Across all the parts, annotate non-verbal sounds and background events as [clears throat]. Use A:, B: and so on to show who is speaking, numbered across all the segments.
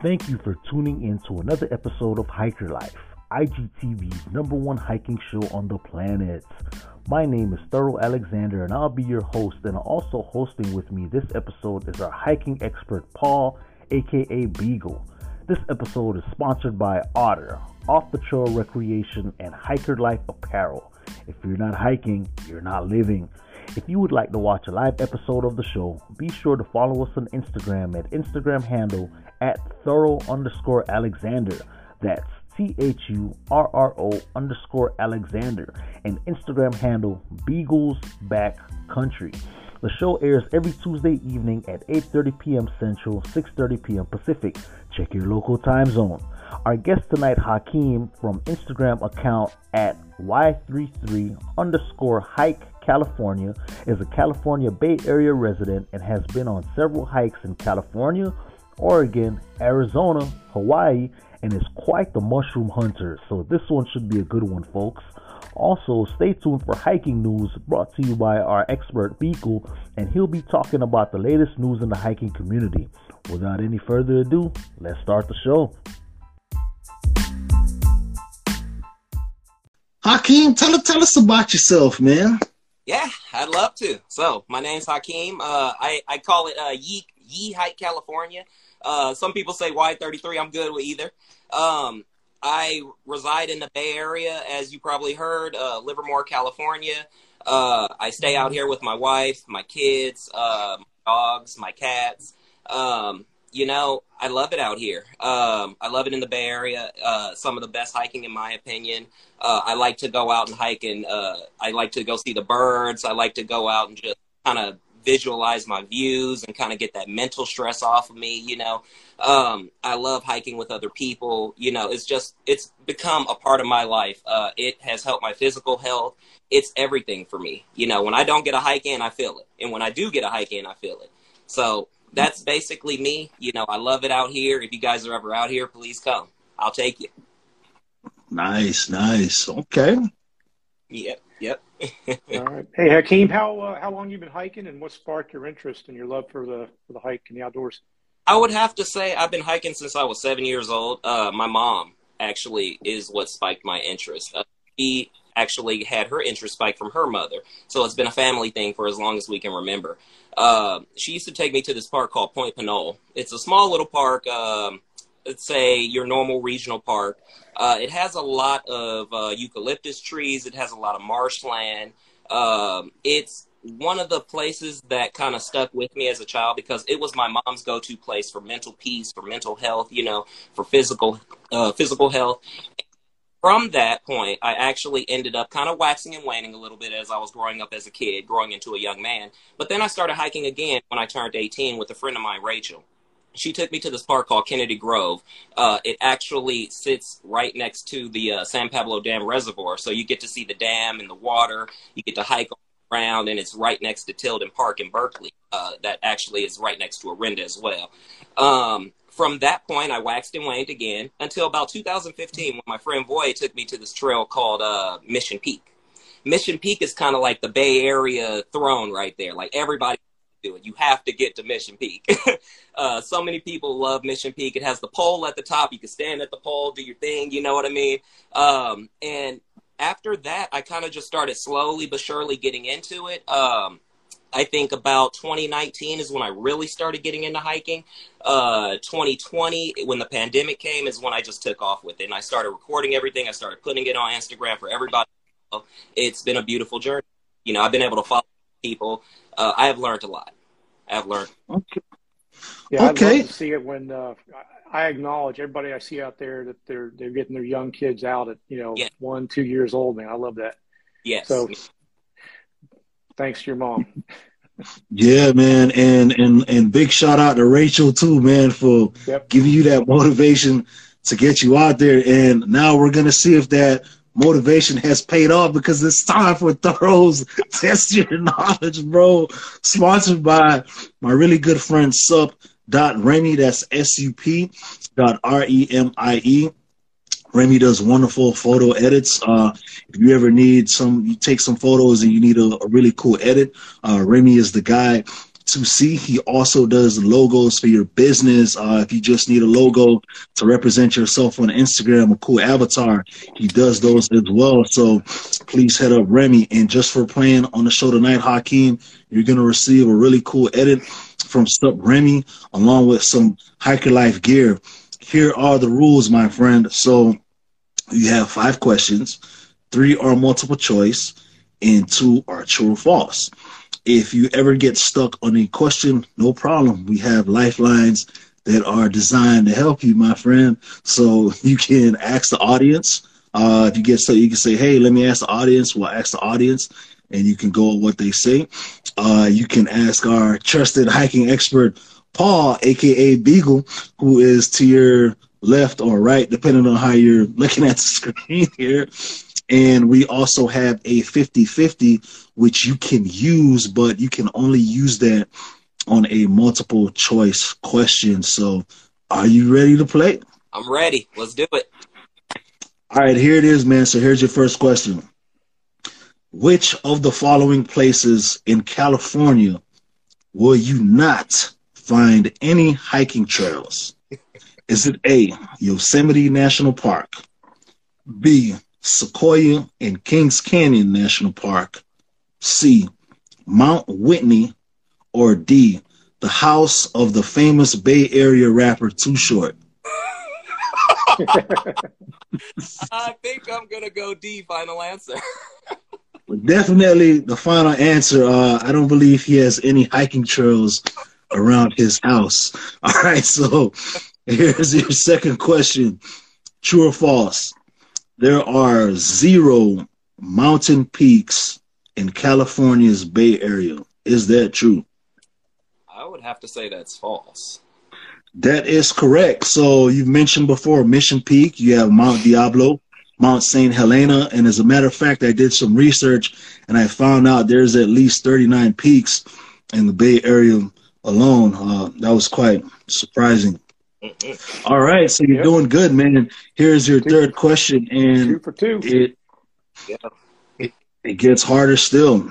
A: Thank you for tuning in to another episode of Hiker Life, IGTV's number one hiking show on the planet. My name is Thurro Alexander, and I'll be your host. And also hosting with me this episode is our hiking expert, Paul, aka Beagle. This episode is sponsored by Otter, Off the Trail Recreation, and Hiker Life Apparel. If you're not hiking, you're not living. If you would like to watch a live episode of the show, be sure to follow us on Instagram at Instagram handle at thurro underscore Alexander. That's T H U R R O underscore Alexander and Instagram handle Beagles Back Country. The show airs every Tuesday evening at 8:30 p.m. Central, 6:30 p.m. Pacific. Check your local time zone. Our guest tonight, Hakim, from Instagram account at Y33 underscore hike California, is a California Bay Area resident and has been on several hikes in California, Oregon, Arizona, Hawaii, and is quite the mushroom hunter. So this one should be a good one, folks. Also, stay tuned for hiking news brought to you by our expert Beagle, and he'll be talking about the latest news in the hiking community. Without any further ado, let's start the show.
B: Hakim, tell, tell us about yourself, man.
C: Yeah, I'd love to. So my name's Hakim. Uh, I I call it uh, Yee Yee Hike, California. Uh, some people say Y33. I'm good with either. Um, I reside in the Bay Area, as you probably heard, uh, Livermore, California. Uh, I stay out here with my wife, my kids, uh, my dogs, my cats. Um, you know, I love it out here. Um, I love it in the Bay Area. Uh, some of the best hiking, in my opinion. Uh, I like to go out and hike, and uh, I like to go see the birds. I like to go out and just kind of visualize my views and kind of get that mental stress off of me. You know, um, I love hiking with other people. You know, it's just it's become a part of my life. Uh, it has helped my physical health. It's everything for me. You know, when I don't get a hike in, I feel it, and when I do get a hike in, I feel it. So that's basically me. You know, I love it out here. If you guys are ever out here, please come. I'll take you.
B: Nice, nice. Okay.
C: Yep, yep.
D: All right. Hey Hakim, how uh, how long you been hiking, and what sparked your interest and your love for the for the hike and the outdoors?
C: I would have to say I've been hiking since I was seven years old. Uh, my mom actually is what spiked my interest. Uh, she actually had her interest spiked from her mother, so it's been a family thing for as long as we can remember. Uh, she used to take me to this park called Point Pinole. It's a small little park. Um, say your normal regional park. Uh, it has a lot of uh, eucalyptus trees. It has a lot of marshland. Um, it's one of the places that kind of stuck with me as a child because it was my mom's go-to place for mental peace, for mental health, you know, for physical uh, physical health from that point, I actually ended up kind of waxing and waning a little bit as I was growing up as a kid, growing into a young man. But then I started hiking again when I turned 18 with a friend of mine, Rachel. She took me to this park called Kennedy Grove. Uh, it actually sits right next to the uh, San Pablo Dam Reservoir. So you get to see the dam and the water. You get to hike around, and it's right next to Tilden Park in Berkeley. Uh, that actually is right next to Orinda as well. Um, from that point, I waxed and waned again until about 2015 when my friend Voy took me to this trail called uh, Mission Peak. Mission Peak is kind of like the Bay Area throne right there. Like everybody do it. You have to get to Mission Peak. [laughs] uh, so many people love Mission Peak. It has the pole at the top. You can stand at the pole, do your thing. You know what I mean? Um, and after that, I kind of just started slowly but surely getting into it. Um, I think about 2019 is when I really started getting into hiking. Uh, 2020, when the pandemic came, is when I just took off with it. And I started recording everything. I started putting it on Instagram for everybody. It's been a beautiful journey. You know, I've been able to follow people. Uh, I have learned a lot. I have learned.
D: Okay. Yeah, okay. I'd love to see it when uh, I acknowledge everybody I see out there that they're they're getting their young kids out at you know yeah. one two years old. Man, I love that.
C: Yes.
D: So thanks to your mom. [laughs]
B: Yeah, man, and and and big shout out to Rachel too, man, for yep. giving you that motivation to get you out there. And now we're gonna see if that motivation has paid off because it's time for Thurro's Test Your Knowledge, bro. Sponsored by my really good friend Sup dot Remie. That's S U P dot R E M I E. Remie does wonderful photo edits. Uh, if you ever need some, you take some photos and you need a, a really cool edit, uh, Remie is the guy to see. He also does logos for your business. Uh, if you just need a logo to represent yourself on Instagram, a cool avatar, he does those as well. So please head up Remie. And just for playing on the show tonight, Hakim, you're going to receive a really cool edit from Sup Remie along with some Hiker Life gear. Here are the rules, my friend. So you have five questions, three are multiple choice, and two are true or false. If you ever get stuck on a question, no problem. We have lifelines that are designed to help you, my friend. So [laughs] you can ask the audience. Uh, if you get stuck, you can say, "Hey, let me ask the audience." We'll ask the audience, and you can go with what they say. Uh, you can ask our trusted hiking expert, Paul, aka Beagle, who is to your left or right, depending on how you're [laughs] looking at the screen here. And we also have a 50 50, which you can use, but you can only use that on a multiple choice question. So, are you ready to play?
C: I'm ready. Let's do it.
B: All right, here it is, man. So, here's your first question Which of the following places in California will you not find any hiking trails? Is it A, Yosemite National Park, B, Sequoia and Kings Canyon National Park, C, Mount Whitney, or D, the house of the famous Bay Area rapper Too Short? [laughs]
C: I think I'm gonna go D. Final answer.
B: Definitely the final answer. Uh, I don't believe he has any hiking trails around his house. [laughs] All right, so [laughs] Here's your second question True or false? There are zero mountain peaks in California's Bay Area. Is that true?
C: I would have to say that's false.
B: That is correct. So you've mentioned before Mission Peak, you have Mount Diablo, Mount St. Helena, and as a matter of fact, I did some research and I found out there's at least 39 peaks in the Bay Area alone. Uh, that was quite surprising. All right, so you're yep. doing good, man. Here's your two, third question, and
D: two for two.
B: It, yeah. it it gets harder still.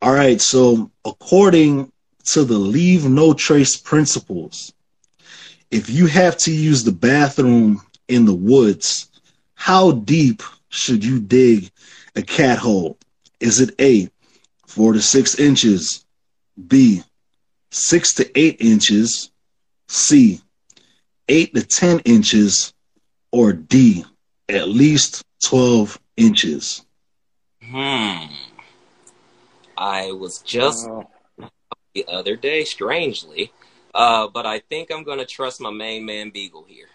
B: All right, so according to the leave no trace principles, if you have to use the bathroom in the woods, how deep should you dig a cat hole? Is it A, four to six inches, B, six to eight inches, C, eight to 10 inches, or D, at least 12 inches?
C: Hmm. I was just uh, the other day, strangely, uh, but I think I'm going to trust my main man Beagle here.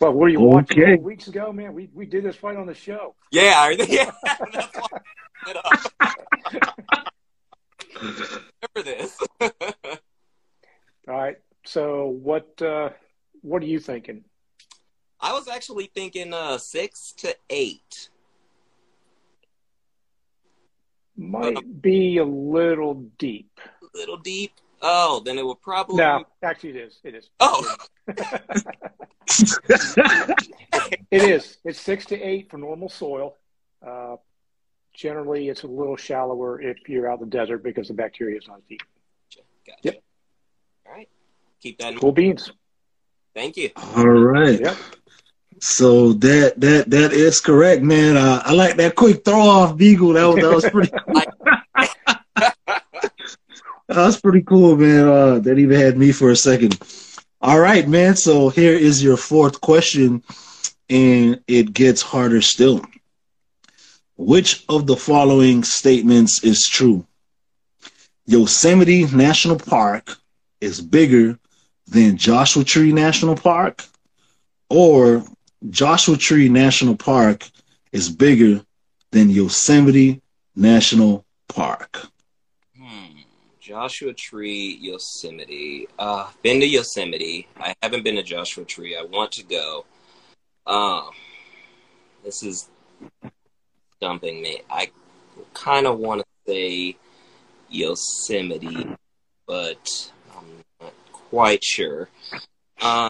D: Well, were you watching okay. weeks ago, man? We we did this fight on the show.
C: Yeah, [laughs] yeah. Remember this.
D: All right. So what uh, what are you thinking?
C: I was actually thinking uh, six to eight.
D: Might be a little deep.
C: A little deep. Oh, then it would probably.
D: No, actually, it is. It is.
C: Oh. [laughs]
D: it is. It's six to eight for normal soil. Uh, generally, it's a little shallower if you're out in the desert because the bacteria is not deep.
C: Gotcha. Yep. All right keep that.
D: cool beans.
C: Thank you.
B: All right. Yep. So that that that is correct, man. Uh, I like that quick throw off Beagle. That was that was pretty. Cool. [laughs] [laughs] that was pretty cool, man. Uh, that even had me for a second. All right, man. So here is your fourth question, and it gets harder still. Which of the following statements is true? Yosemite National Park is bigger than Joshua Tree National Park, or Joshua Tree National Park is bigger than Yosemite National Park?
C: Hmm. Joshua Tree, Yosemite. Uh, been to Yosemite. I haven't been to Joshua Tree. I want to go. Um, this is dumping me. I kind of want to say Yosemite, but quite sure. Uh,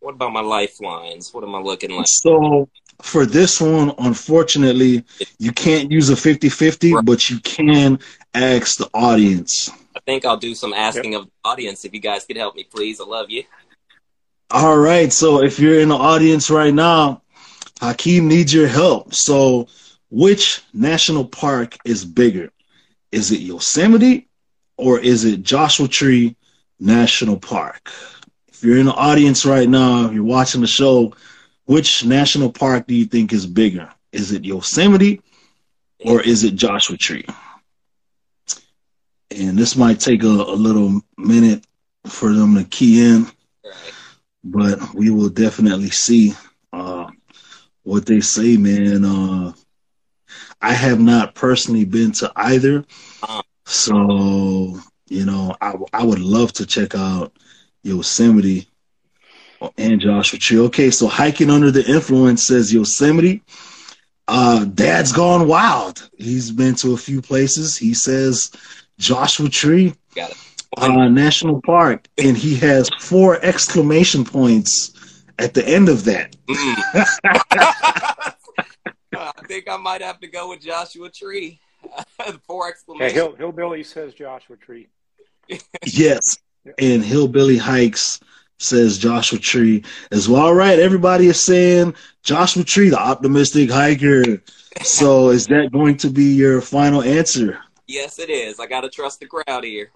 C: what about my lifelines? What am I looking like?
B: So for this one, unfortunately, you can't use a 50 50, right. but you can ask the audience.
C: I think I'll do some asking yep. of the audience if you guys could help me, please. I love you.
B: All right. So if you're in the audience right now, Hakim needs your help. So, which national park is bigger? Is it Yosemite or is it Joshua Tree National Park? If you're in the audience right now, if you're watching the show, which national park do you think is bigger? Is it Yosemite or is it Joshua Tree? And this might take a, a little minute for them to key in, but we will definitely see uh, what they say, man. Uh, I have not personally been to either, uh-huh. so you know, I, I would love to check out Yosemite and Joshua Tree. Okay, so hiking under the influence says Yosemite. Uh, Dad's gone wild. He's been to a few places. He says Joshua Tree uh, National Park, and he has four exclamation points at the end of that.
C: Mm. [laughs] I think I might have to go with Joshua Tree. [laughs] four exclamation.
D: Hey, Hill, Hillbilly says Joshua Tree.
B: Yes, and Hillbilly Hikes says Joshua Tree as well. All right, everybody is saying Joshua Tree, the optimistic hiker. So is that going to be your final answer?
C: Yes, it is. I got to trust the crowd here.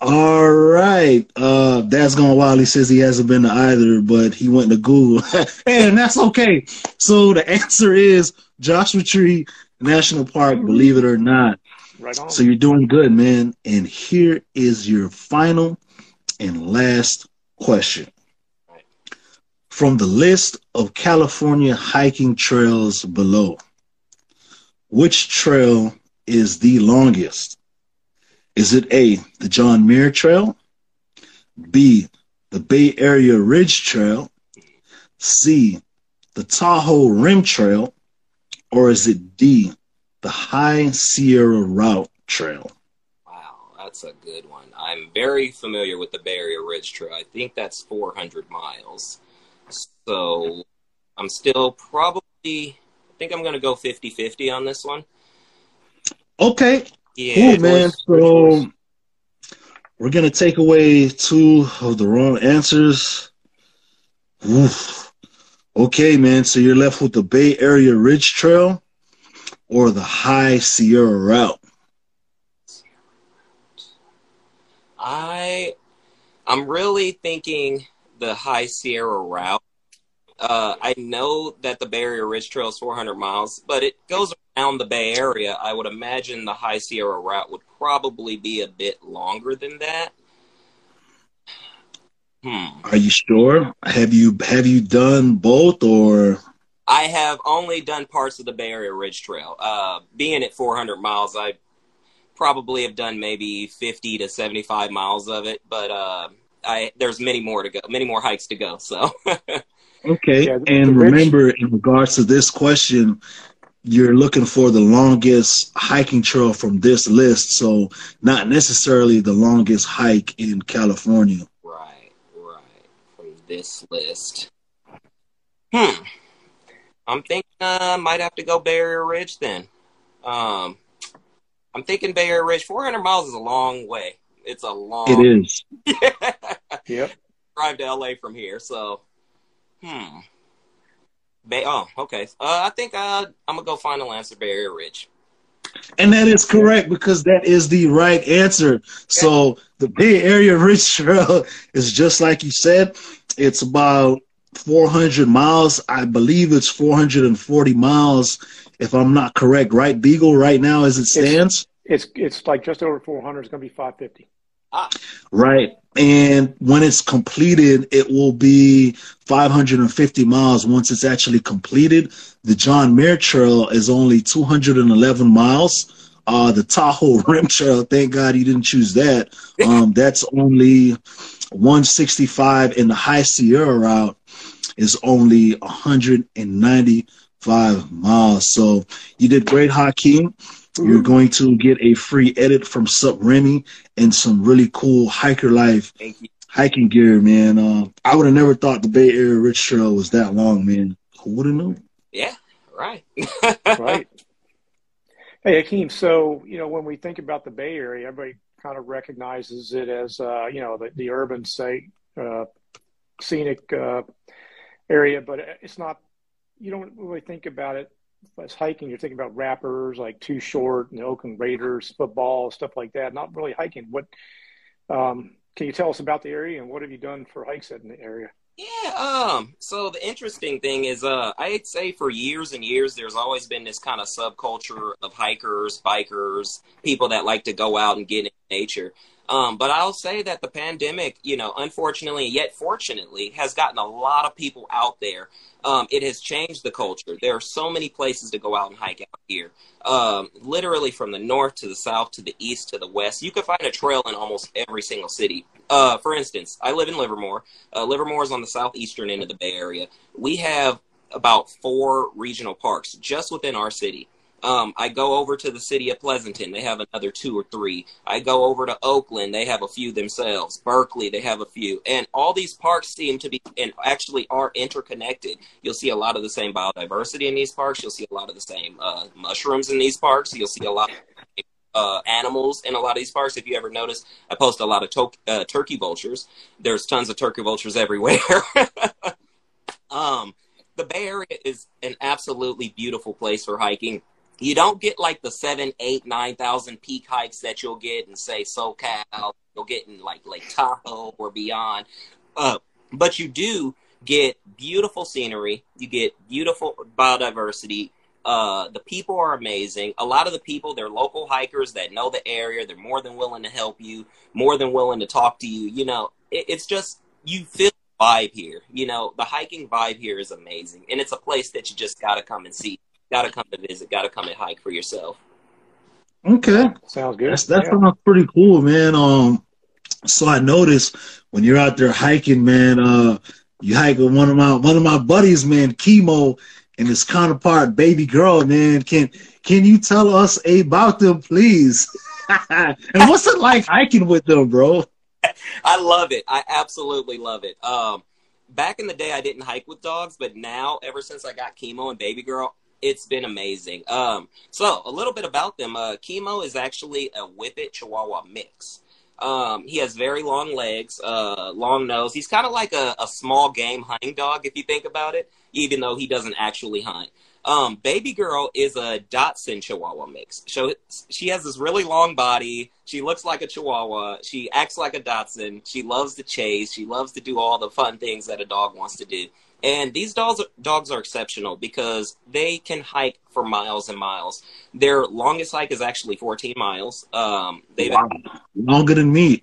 B: All right. Uh, Dad's Gone Wild. He says he hasn't been to either, but he went to Google. [laughs] and that's okay. So the [laughs] answer is Joshua Tree National Park, believe it or not. Right on. So you're doing good, man. And here is your final and last question. From the list of California hiking trails below, which trail is the longest? Is it A, the John Muir Trail? B, the Bay Area Ridge Trail? C, the Tahoe Rim Trail? Or is it D, the High Sierra Route Trail?
C: Wow, that's a good one. I'm very familiar with the Bay Area Ridge Trail. I think that's 400 miles. So I'm still probably, I think I'm going to go 50 50 on this one.
B: Okay. Yeah. Cool, man. So we're gonna take away two of the wrong answers. Oof. Okay, man. So you're left with the Bay Area Ridge Trail or the High Sierra Route.
C: I I'm really thinking the High Sierra Route. Uh, I know that the Area Ridge Trail is 400 miles, but it goes around the Bay Area, I would imagine the High Sierra route would probably be a bit longer than that.
B: Hmm. Are you sure? Have you have you done both or?
C: I have only done parts of the Bay Area Ridge Trail. Uh, being at 400 miles, I probably have done maybe 50 to 75 miles of it, but uh, I there's many more to go, many more hikes to go. So. [laughs]
B: okay, yeah, and remember, in regards to this question, you're looking for the longest hiking trail from this list, so not necessarily the longest hike in California.
C: Right, right. From this list. Hmm. I'm thinking I uh, might have to go Bay Area Ridge then. Um, I'm thinking Bay Area Ridge. 400 miles is a long way. It's a long.
B: It is.
C: yeah. [laughs] Yep. Drive to LA from here, so. Hmm. Bay. Oh, okay. Uh, I think uh, I'm gonna go final answer Bay Area Ridge.
B: And that is correct because that is the right answer. Okay. So the Bay Area [laughs] Ridge Trail is just like you said. It's about 400 miles. I believe it's 440 miles, if I'm not correct. Right, Beagle. Right now, as it stands,
D: it's it's, it's like just over 400. It's going to be 550.
B: Ah. Right. And when it's completed, it will be 550 miles once it's actually completed. The John Muir Trail is only 211 miles. Uh, the Tahoe [laughs] Rim Trail, thank God you didn't choose that. [laughs] Um, that's only 165, in the High Sierra route is only 195 miles. So you did great, Hakim. You're going to get a free edit from Sup Remie and some really cool hiker life hiking gear, man. Uh, I would have never thought the Bay Area Ridge Trail was that long, man. Who would have known?
C: Yeah, right.
D: right. [laughs] Hey, Hakim. So you know, when we think about the Bay Area, everybody kind of recognizes it as uh, you know the, the urban, say, uh, scenic uh, area, but it's not. You don't really think about it as hiking. You're thinking about rappers like Too Short and the Oakland Raiders, football, stuff like that. Not really hiking. What um, can you tell us about the area and what have you done for hikes in the area?
C: Yeah, um, so the interesting thing is, uh, I'd say for years and years, there's always been this kind of subculture of hikers, bikers, people that like to go out and get in nature. Um, but I'll say that the pandemic, you know, unfortunately, yet fortunately, has gotten a lot of people out there. Um, it has changed the culture. There are so many places to go out and hike out here. Um, literally from the north to the south to the east to the west. You can find a trail in almost every single city. Uh, for instance, I live in Livermore. Uh, Livermore is on the southeastern end of the Bay Area. We have about four regional parks just within our city. Um, I go over to the city of Pleasanton. They have another two or three. I go over to Oakland. They have a few themselves. Berkeley, they have a few. And all these parks seem to be and actually are interconnected. You'll see a lot of the same biodiversity in these parks. You'll see a lot of the same uh, mushrooms in these parks. You'll see a lot of uh, animals in a lot of these parks. If you ever notice, I post a lot of to- uh, turkey vultures. There's tons of turkey vultures [laughs] everywhere. [laughs] um, the Bay Area is an absolutely beautiful place for hiking you don't get like the seven, eight, nine thousand peak hikes that you'll get in say SoCal. You'll get in like Lake Tahoe or beyond, uh, but you do get beautiful scenery. You get beautiful biodiversity. Uh, the people are amazing. A lot of the people, they're local hikers that know the area. They're more than willing to help you, more than willing to talk to you. You know, it, it's just you feel vibe here. You know, the hiking vibe here is amazing, and it's a place that you just got to come and see got to come to visit. Got to come and hike for yourself.
B: Okay,
D: sounds good.
B: That's, that yeah. sounds pretty cool, man. Um, so I noticed when you're out there hiking, man, uh, you hike with one of my one of my buddies, man, Chemo, and his counterpart, Baby Girl, man. Can can you tell us about them, please? [laughs] and what's it like hiking with them, bro?
C: I love it. I absolutely love it. Um, back in the day, I didn't hike with dogs, but now, ever since I got Chemo and Baby Girl, it's been amazing. Um, so a little bit about them. Uh, Chemo is actually a Whippet Chihuahua mix. Um, he has very long legs, uh, long nose. He's kind of like a, a, small game hunting dog, if you think about it, even though he doesn't actually hunt. Um, Baby Girl is a Dachshund Chihuahua mix. So she has this really long body. She looks like a Chihuahua. She acts like a Dachshund. She loves to chase. She loves to do all the fun things that a dog wants to do. And these dogs dogs are exceptional because they can hike for miles and miles. Their longest hike is actually 14 miles. Um, they've
B: wow. longer than me.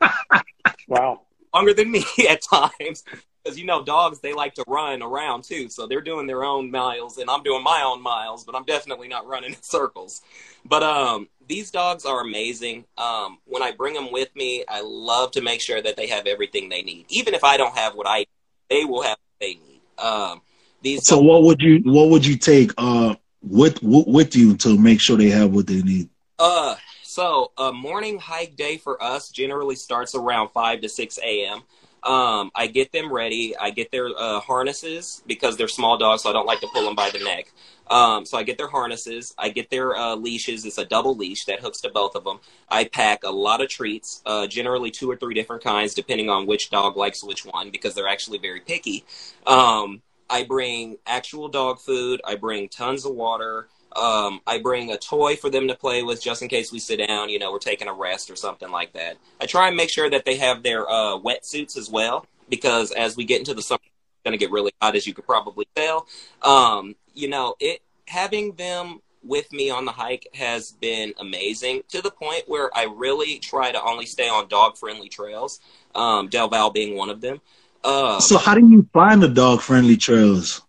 B: [laughs]
D: wow,
C: longer than me [laughs] at times. Because you know, dogs they like to run around too, so they're doing their own miles, and I'm doing my own miles, but I'm definitely not running in circles. But um, these dogs are amazing. Um, when I bring them with me, I love to make sure that they have everything they need. Even if I don't have what I, they will have they need. Um, these.
B: So what would you what would you take uh with with you to make sure they have what they need?
C: Uh, so a morning hike day for us generally starts around five to six a.m. Um, I get them ready. I get their uh, harnesses because they're small dogs, so I don't like to pull them by the neck. Um, so I get their harnesses, I get their uh, leashes. It's a double leash that hooks to both of them. I pack a lot of treats, uh, generally two or three different kinds, depending on which dog likes which one, because they're actually very picky. Um, I bring actual dog food. I bring tons of water. Um, I bring a toy for them to play with just in case we sit down, you know, we're taking a rest or something like that. I try and make sure that they have their uh, wetsuits as well because as we get into the summer, it's going to get really hot, as you could probably tell. Um, you know, it having them with me on the hike has been amazing to the point where I really try to only stay on dog friendly trails, um, Del Val being one of them.
B: Um, so, how do you find the dog friendly trails?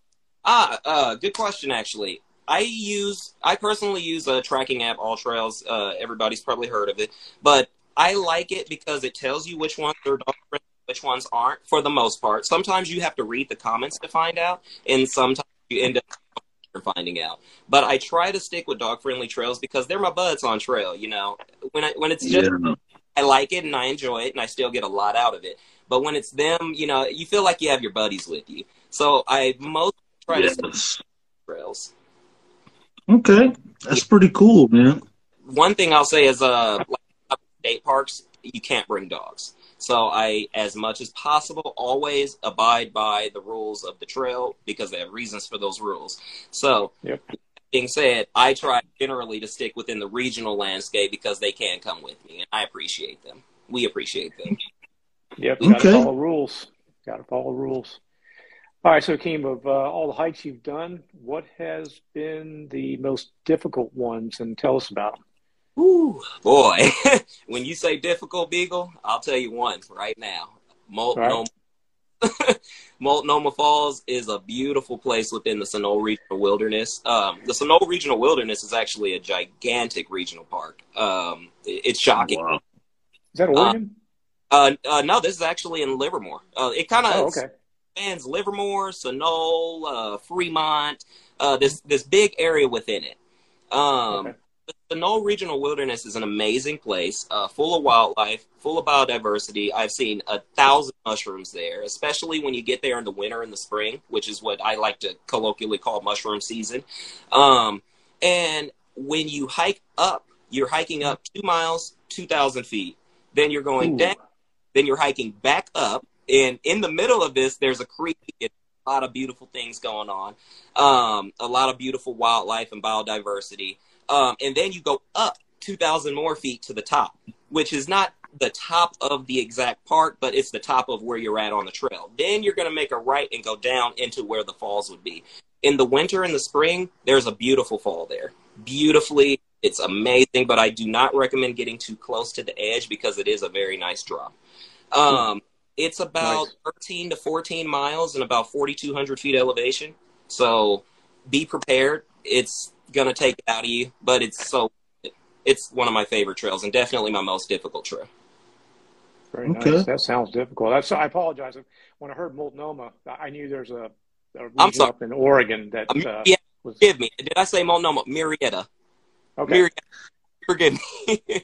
C: Ah, uh, good question, actually. I use, I personally use a tracking app, All Trails. Uh, everybody's probably heard of it, but I like it because it tells you which ones are dog friendly, which ones aren't. For the most part, sometimes you have to read the comments to find out, and sometimes you end up [laughs] finding out. But I try to stick with dog friendly trails because they're my buds on trail. You know, when I, when it's just yeah. I like it and I enjoy it and I still get a lot out of it. But when it's them, you know, you feel like you have your buddies with you. So I most try yes. to trails.
B: Okay, that's pretty cool, man.
C: One thing I'll say is, uh, like state parks, you can't bring dogs. So I, as much as possible, always abide by the rules of the trail because they have reasons for those rules. So,
D: yep.
C: being said, I try generally to stick within the regional landscape because they can come with me, and I appreciate them. We appreciate them.
D: Yep, got to follow rules. Got to follow rules. All right, so Keem, of uh, all the hikes you've done, what has been the most difficult ones, and tell us about them.
C: Ooh, boy, [laughs] when you say difficult, Beagle, I'll tell you one right now. Multnomah, right. Multnomah [laughs] Falls is a beautiful place within the Sunol Regional Wilderness. Um, the Sunol Regional Wilderness is actually a gigantic regional park. Um, it's shocking. Wow.
D: Is that Oregon?
C: Uh, uh, no, this is actually in Livermore. Uh, it kind of
D: oh, okay.
C: Spans Livermore, Sunol, uh, Fremont. Uh, this this big area within it. Um, okay. The Sunol Regional Wilderness is an amazing place, uh, full of wildlife, full of biodiversity. I've seen a thousand mushrooms there, especially when you get there in the winter and the spring, which is what I like to colloquially call mushroom season. Um, and when you hike up, you're hiking up two miles, 2,000 feet. Then you're going Ooh. down then you're hiking back up, and in the middle of this, there's a creek. a lot of beautiful things going on, um, a lot of beautiful wildlife and biodiversity. Um, and then you go up 2,000 more feet to the top, which is not the top of the exact park, but it's the top of where you're at on the trail. Then you're going to make a right and go down into where the falls would be. In the winter and the spring, there's a beautiful fall there. Beautifully, it's amazing, but I do not recommend getting too close to the edge because it is a very nice drop. Um, it's about nice. 13 to 14 miles and about 4,200 feet elevation. So be prepared. It's gonna take it out of you, but it's so it's one of my favorite trails and definitely my most difficult trail.
D: Very okay. nice. That sounds difficult. That's, I apologize. When I heard Multnomah, I knew there's a, a region up in Oregon that uh,
C: yeah, was... Forgive me. Did I say Multnomah? Murietta.
D: Okay. Murietta.
C: Forgive me. [laughs]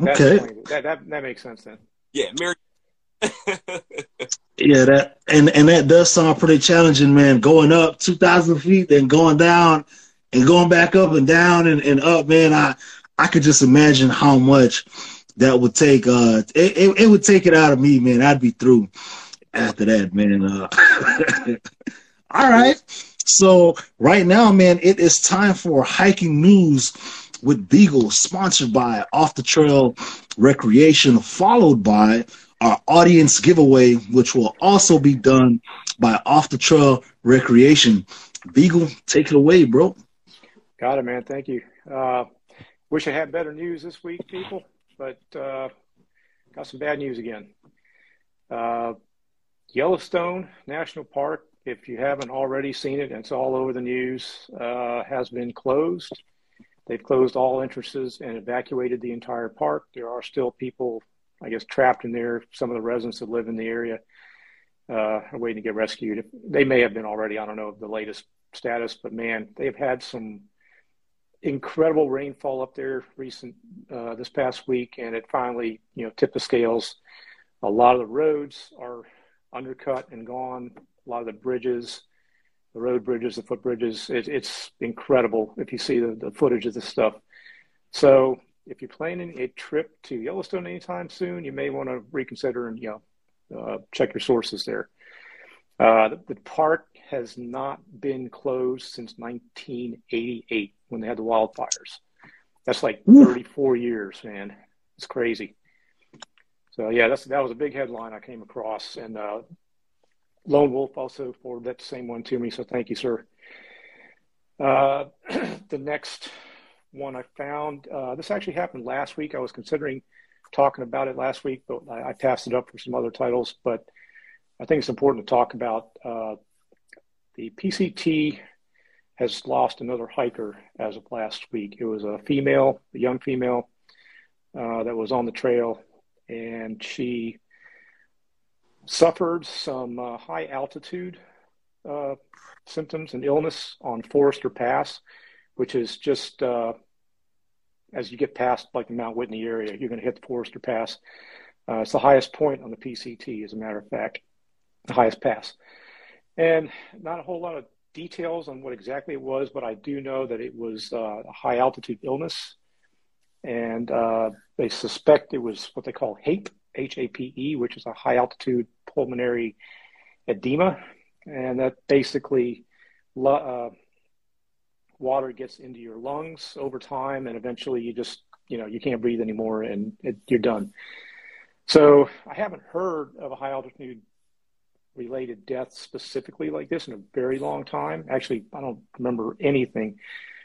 B: Okay.
D: That, that that makes sense then.
C: Yeah, Mary. [laughs]
B: yeah, that and and that does sound pretty challenging, man. Going up two thousand feet, then going down, and going back up and down and, and up, man. I I could just imagine how much that would take. Uh, it, it, it would take it out of me, man. I'd be through after that, man. Uh, [laughs] all right. So right now, man, it is time for hiking news with Beagle, sponsored by Off the Trail Recreation, followed by our audience giveaway, which will also be done by Off the Trail Recreation. Beagle, take it away, bro.
D: Got it, man. Thank you. Uh, wish I had better news this week, people, but uh, got some bad news again. Uh, Yellowstone National Park, if you haven't already seen it, it's all over the news, uh, has been closed. They've closed all entrances and evacuated the entire park. There are still people, I guess, trapped in there. Some of the residents that live in the area uh, are waiting to get rescued. They may have been already. I don't know the latest status, but man, they've had some incredible rainfall up there recent uh, this past week, and it finally, you know, tipped the scales. A lot of the roads are undercut and gone. A lot of the bridges the road bridges, the footbridges. It, it's incredible if you see the, the footage of this stuff. So if you're planning a trip to Yellowstone anytime soon, you may want to reconsider and you know uh, check your sources there. Uh, the, the, park has not been closed since 1988 when they had the wildfires. That's like 34 years, man. It's crazy. So yeah, that's that was a big headline I came across, and uh, Lone Wolf also forwarded that same one to me, so thank you, sir. Uh, [clears throat] the next one I found, uh, this actually happened last week. I was considering talking about it last week, but I, I, passed it up for some other titles. But I think it's important to talk about. Uh, the PCT has lost another hiker as of last week. It was a female, a young female, uh, that was on the trail, and she suffered some uh, high altitude uh, symptoms and illness on Forester Pass, which is just uh, as you get past like the Mount Whitney area, you're going to hit the Forester Pass. Uh, it's the highest point on the PCT, as a matter of fact, the highest pass. And not a whole lot of details on what exactly it was, but I do know that it was uh, a high altitude illness. And uh, they suspect it was what they call HAPE, H A P E, which is a high altitude pulmonary edema. And that basically uh, water gets into your lungs over time, and eventually you just, you know, you can't breathe anymore and it, you're done. So I haven't heard of a high altitude related death specifically like this in a very long time. Actually, I don't remember anything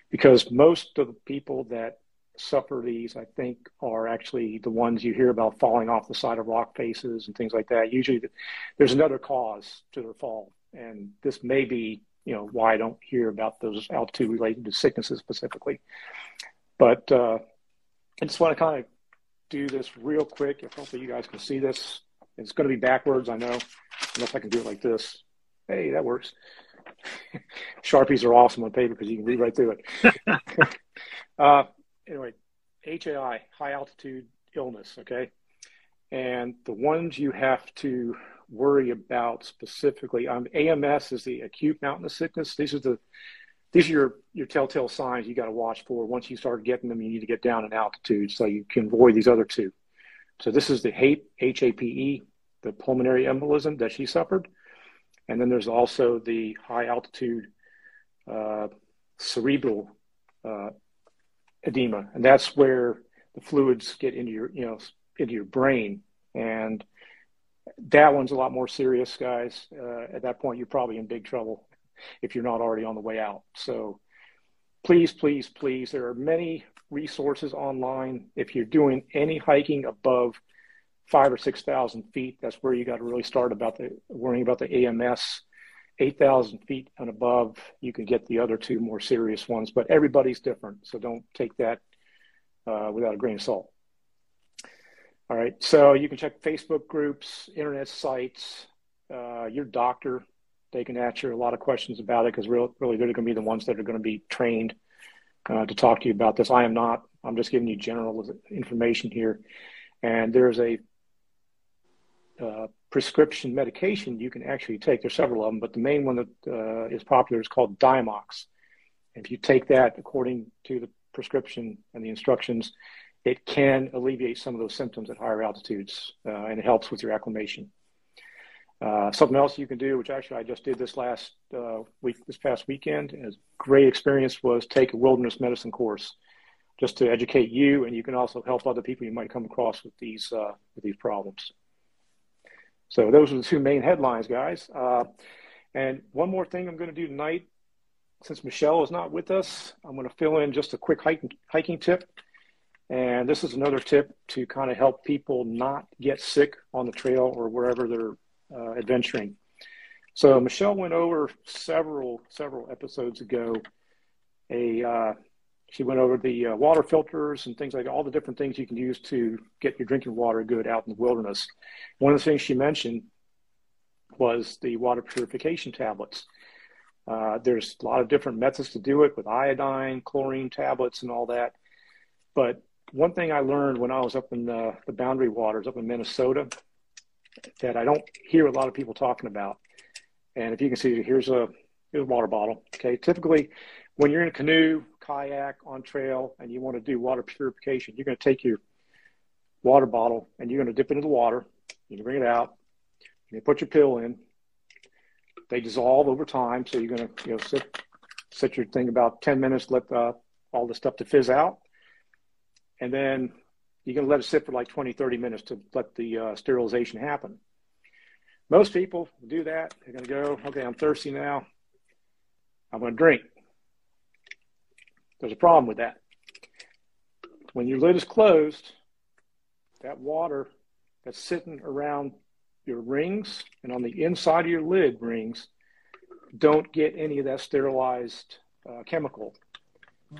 D: because most of the people that suffer these, I think, are actually the ones you hear about falling off the side of rock faces and things like that. Usually, there's another cause to their fall, and this may be, you know, why I don't hear about those altitude related to sicknesses specifically. But uh, I just want to kind of do this real quick. If hopefully you guys can see this. It's going to be backwards, I know, unless I can do it like this. Hey, that works. [laughs] Sharpies are awesome on paper because you can read right through it. [laughs] uh, anyway, HAI, high altitude illness, okay? And the ones you have to worry about specifically, um, AMS is the acute mountainous sickness. These are the these are your, your telltale signs you got to watch for. Once you start getting them, you need to get down in altitude so you can avoid these other two. So this is the HAPE, H-A-P-E, the pulmonary embolism that she suffered. And then there's also the high altitude uh, cerebral uh, edema, and that's where the fluids get into your, you know, into your brain. And that one's a lot more serious, guys. Uh, at that point, you're probably in big trouble if you're not already on the way out. So please, please, please, there are many resources online. If you're doing any hiking above five or 6,000 feet, that's where you got to really start about the worrying about the AMS. 8,000 feet and above, you can get the other two more serious ones, but everybody's different. So don't take that uh, without a grain of salt. All right. So you can check Facebook groups, internet sites, uh, your doctor. They can answer a lot of questions about it because really, really they're going to be the ones that are going to be trained uh, to talk to you about this. I am not. I'm just giving you general information here. And there's a uh, prescription medication you can actually take. There's several of them, but the main one that uh, is popular is called Diamox. If you take that according to the prescription and the instructions, it can alleviate some of those symptoms at higher altitudes, uh, and it helps with your acclimation. Uh, something else you can do, which actually I just did this last uh, week, this past weekend, a great experience was take a wilderness medicine course, just to educate you, and you can also help other people you might come across with these uh, with these problems. So those are the two main headlines, guys. Uh, and one more thing I'm going to do tonight, since Michelle is not with us, I'm going to fill in just a quick hiking, hiking tip. And this is another tip to kind of help people not get sick on the trail or wherever they're uh, adventuring. So Michelle went over several several episodes ago a uh, she went over the uh, water filters and things like all the different things you can use to get your drinking water good out in the wilderness. One of the things she mentioned was the water purification tablets. Uh, there's a lot of different methods to do it with iodine, chlorine tablets, and all that. But one thing I learned when I was up in the, the boundary waters up in Minnesota that I don't hear a lot of people talking about. And if you can see, here's a, here's a water bottle. Okay, typically when you're in a canoe, kayak, on trail, and you want to do water purification, you're going to take your water bottle and you're going to dip into the water. You can bring it out. You put your pill in. They dissolve over time, so you're going to you know sit sit your thing about 10 minutes, let uh, all the stuff to fizz out, and then you're going to let it sit for like 20, 30 minutes to let the uh, sterilization happen. Most people do that. They're going to go, okay, I'm thirsty now. I'm going to drink. There's a problem with that. When your lid is closed, that water that's sitting around your rings and on the inside of your lid rings don't get any of that sterilized uh, chemical.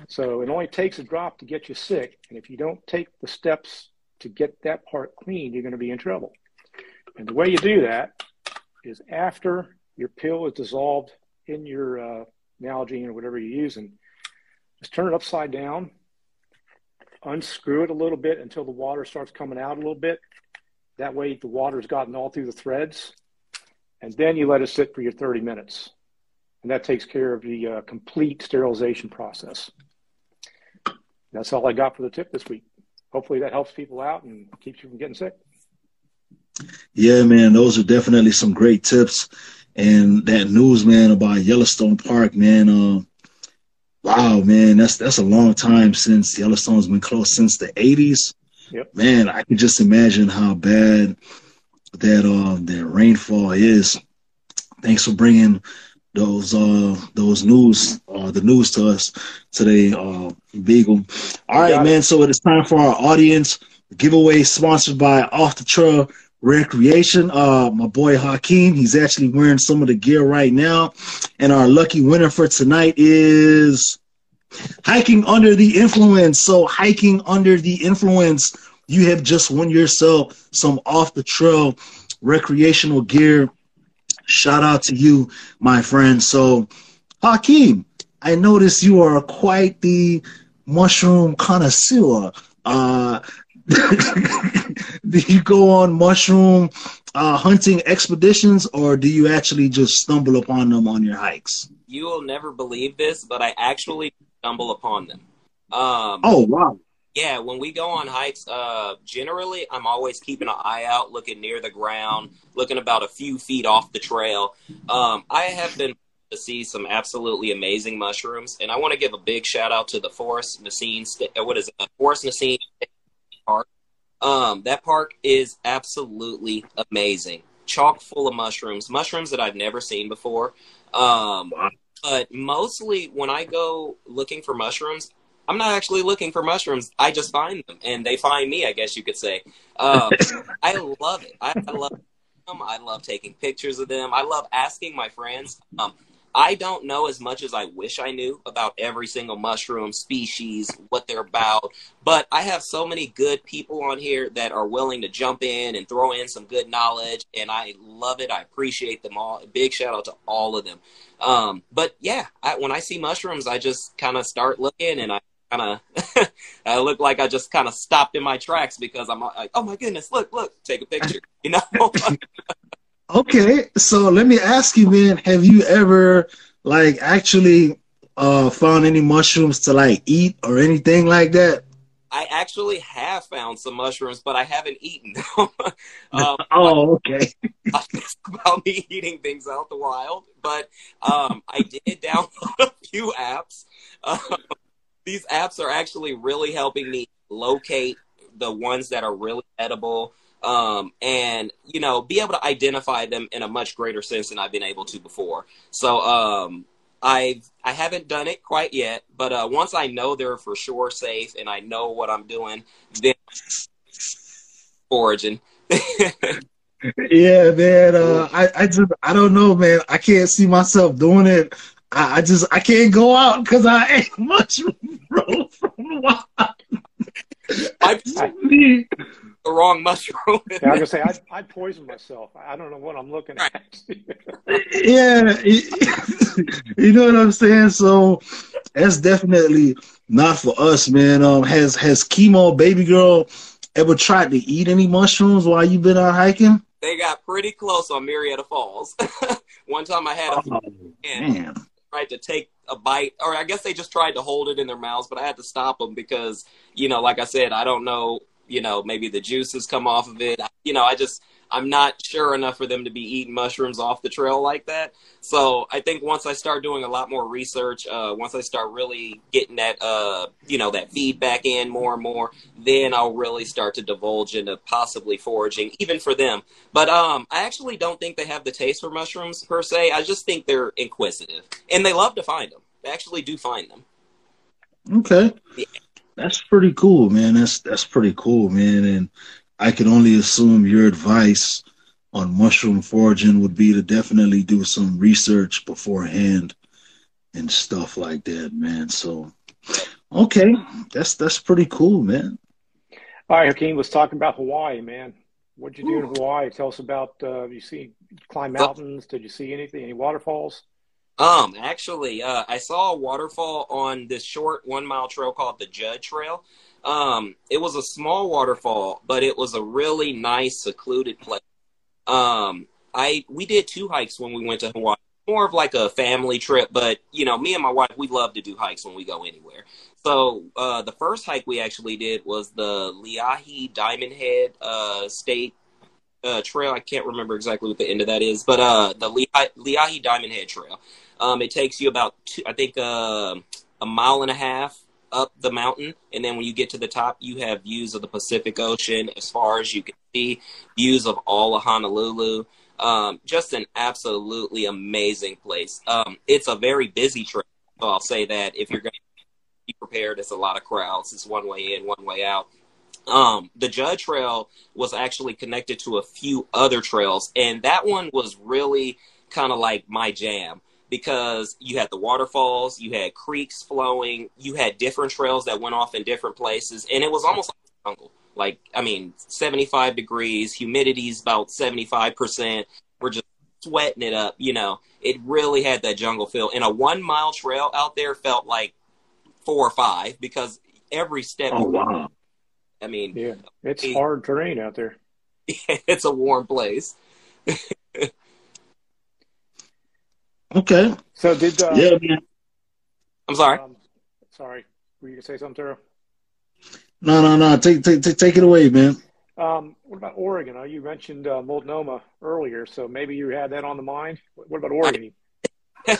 D: So it only takes a drop to get you sick. And if you don't take the steps to get that part clean, you're going to be in trouble. And the way you do that is after your pill is dissolved in your uh, Nalgene or whatever you're using, just turn it upside down, unscrew it a little bit until the water starts coming out a little bit. That way, the water's gotten all through the threads. and then you let it sit for your 30 minutes. And that takes care of the uh, complete sterilization process. That's all I got for the tip this week. Hopefully that helps people out and keeps you from getting sick.
B: Yeah, man, those are definitely some great tips. And that news, man, about Yellowstone Park, man, uh, wow, man, that's that's a long time since Yellowstone's been closed since the '80s.
D: Yep.
B: Man, I can just imagine how bad that uh that rainfall is. Thanks for bringing those uh those news uh the news to us today, uh Beagle. All right, man. So it is time for our audience giveaway sponsored by Off the Trail Recreation. Uh my boy Hakim, he's actually wearing some of the gear right now. And our lucky winner for tonight is hiking under the influence. So hiking under the influence, you have just won yourself some off the trail recreational gear. Shout out to you, my friend. So Hakim, I notice you are quite the mushroom connoisseur. Uh, [laughs] [laughs] do you go on mushroom uh, hunting expeditions or do you actually just stumble upon them on your hikes?
C: You will never believe this, but I actually stumble upon them. Um,
B: oh wow!
C: Yeah, when we go on hikes, uh, generally I'm always keeping an eye out, looking near the ground, looking about a few feet off the trail. Um, I have been to see some absolutely amazing mushrooms, and I want to give a big shout out to the Forest Nisene. Uh, what is it? Forest Nisene Park. Um, that park is absolutely amazing, chock full of mushrooms, mushrooms that I've never seen before. Um, wow. But mostly when I go looking for mushrooms, I'm not actually looking for mushrooms. I just find them, and they find me. I guess you could say. Um, [laughs] I love it. I, I, love them. I love taking pictures of them. I love asking my friends. Um, I don't know as much as I wish I knew about every single mushroom species, what they're about, but I have so many good people on here that are willing to jump in and throw in some good knowledge, and I love it. I appreciate them all. Big shout out to all of them. Um, but yeah, I, when I see mushrooms, I just kind of start looking, and I kind of [laughs] I look like I just kind of stopped in my tracks because I'm like, oh my goodness, look, look, take a picture, you know. [laughs]
B: Okay, so let me ask you, man, have you ever like actually uh found any mushrooms to like eat or anything like that?
C: I actually have found some mushrooms, but I haven't eaten them. [laughs]
B: um, [laughs] oh, okay. [laughs]
C: about me eating things out the wild, but um, I did download a few apps. Um, these apps are actually really helping me locate the ones that are really edible um, and you know be able to identify them in a much greater sense than I've been able to before. So um, I've I haven't done it quite yet, but uh, once I know they're for sure safe and I know what I'm doing, then [laughs] foraging. [laughs]
B: yeah, man. Uh, I I just I don't know, man. I can't see myself doing it. I, I just I can't go out because I ate [laughs] mushroom roll from the wild.
C: I, [laughs] the wrong mushroom.
D: yeah, I was gonna say I'd, I'd, poison myself. I don't know what I'm looking at. [laughs]
B: yeah, [laughs] you know what I'm saying. So that's definitely not for us, man. Um, has has chemo baby girl ever tried to eat any mushrooms while you've been out hiking?
C: They got pretty close on Murietta Falls. One time I had a oh, man. tried to take a bite, or I guess they just tried to hold it in their mouths, but I had to stop them because, you know, like I said, I don't know you know, maybe the juices come off of it. You know, I just I'm not sure enough for them to be eating mushrooms off the trail like that. So I think once I start doing a lot more research, uh, once I start really getting that, uh, you know, that feedback in more and more, then I'll really start to divulge into possibly foraging, even for them. But um, I actually don't think they have the taste for mushrooms per se. I just think they're inquisitive, and they love to find them. They actually do find them.
B: Okay. Yeah. That's pretty cool, man. That's that's pretty cool, man. And I can only assume your advice on mushroom foraging would be to definitely do some research beforehand and stuff like that, man. So okay, that's that's pretty cool, man.
D: All right, Hakim, let's talk about Hawaii, man. What'd you do in Hawaii? Tell us about uh, you see climb mountains. Did you see anything? Any waterfalls?
C: Um, actually, uh, I saw a waterfall on this short one mile trail called the Judd Trail. Um, it was a small waterfall, but it was a really nice, secluded place. Um, I we did two hikes when we went to Hawaii. More of like a family trip, but you know, me and my wife, we love to do hikes when we go anywhere. So uh, the first hike we actually did was the Leahi Diamond Head uh, State uh, Trail. I can't remember exactly what the end of that is, but uh, the Leahi Diamond Head Trail. Um, it takes you about, two, I think, uh, a mile and a half up the mountain, and then when you get to the top, you have views of the Pacific Ocean as far as you can see, views of all of Honolulu. Um, just an absolutely amazing place. Um, it's a very busy trail, so I'll say that if you're going to be prepared, it's a lot of crowds. It's one way in, one way out. Um, the Judd Trail was actually connected to a few other trails, and that one was really kind of like my jam because you had the waterfalls, you had creeks flowing, you had different trails that went off in different places, and it was almost like a jungle. Like, I mean, 75 degrees, humidity's about 75%. We're just sweating it up, you know. It really had that jungle feel. And a one mile trail out there felt like four or five because every step.
B: Oh, wow.
C: I mean,
D: yeah, it's it, hard terrain out there. [laughs]
C: it's a warm place. [laughs]
B: Okay.
D: So did uh,
B: yeah, man.
C: I'm sorry.
D: Um, sorry, were you gonna say something, Thurro?
B: No, no, no. Take, take, take, take it away, man.
D: Um, what about Oregon? Uh, you mentioned uh, Multnomah earlier, so maybe you had that on the mind. What about Oregon? [laughs]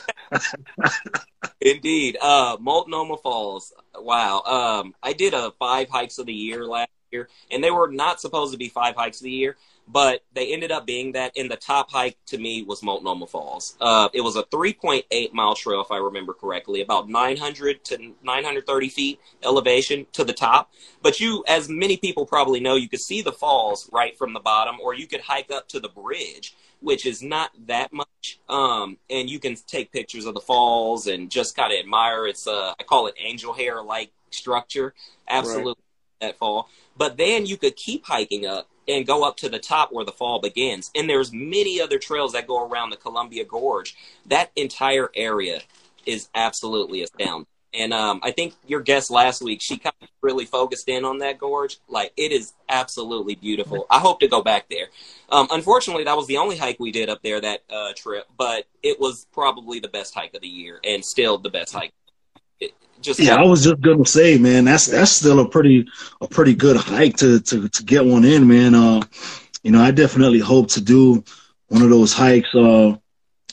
C: Indeed, uh, Multnomah Falls. Wow. Um, I did a five hikes of the year last year, and they were not supposed to be five hikes of the year but they ended up being that. And the top hike to me was Multnomah Falls. Uh, it was a 3.8 mile trail, if I remember correctly, about 900 to 930 feet elevation to the top. But you, as many people probably know, you could see the falls right from the bottom, or you could hike up to the bridge, which is not that much. Um, and you can take pictures of the falls and just kind of admire its, uh, I call it angel hair like structure. Absolutely. Right. That fall, but then you could keep hiking up and go up to the top where the fall begins. And there's many other trails that go around the Columbia Gorge. That entire area is absolutely astounding. And um, I think your guest last week, she kind of really focused in on that gorge. Like it is absolutely beautiful. I hope to go back there. Um, unfortunately, that was the only hike we did up there that uh, trip, but it was probably the best hike of the year, and still the best hike
B: just yeah, I was just gonna say, man, that's that's still a pretty a pretty good hike to to to get one in, man. Uh, you know, I definitely hope to do one of those hikes uh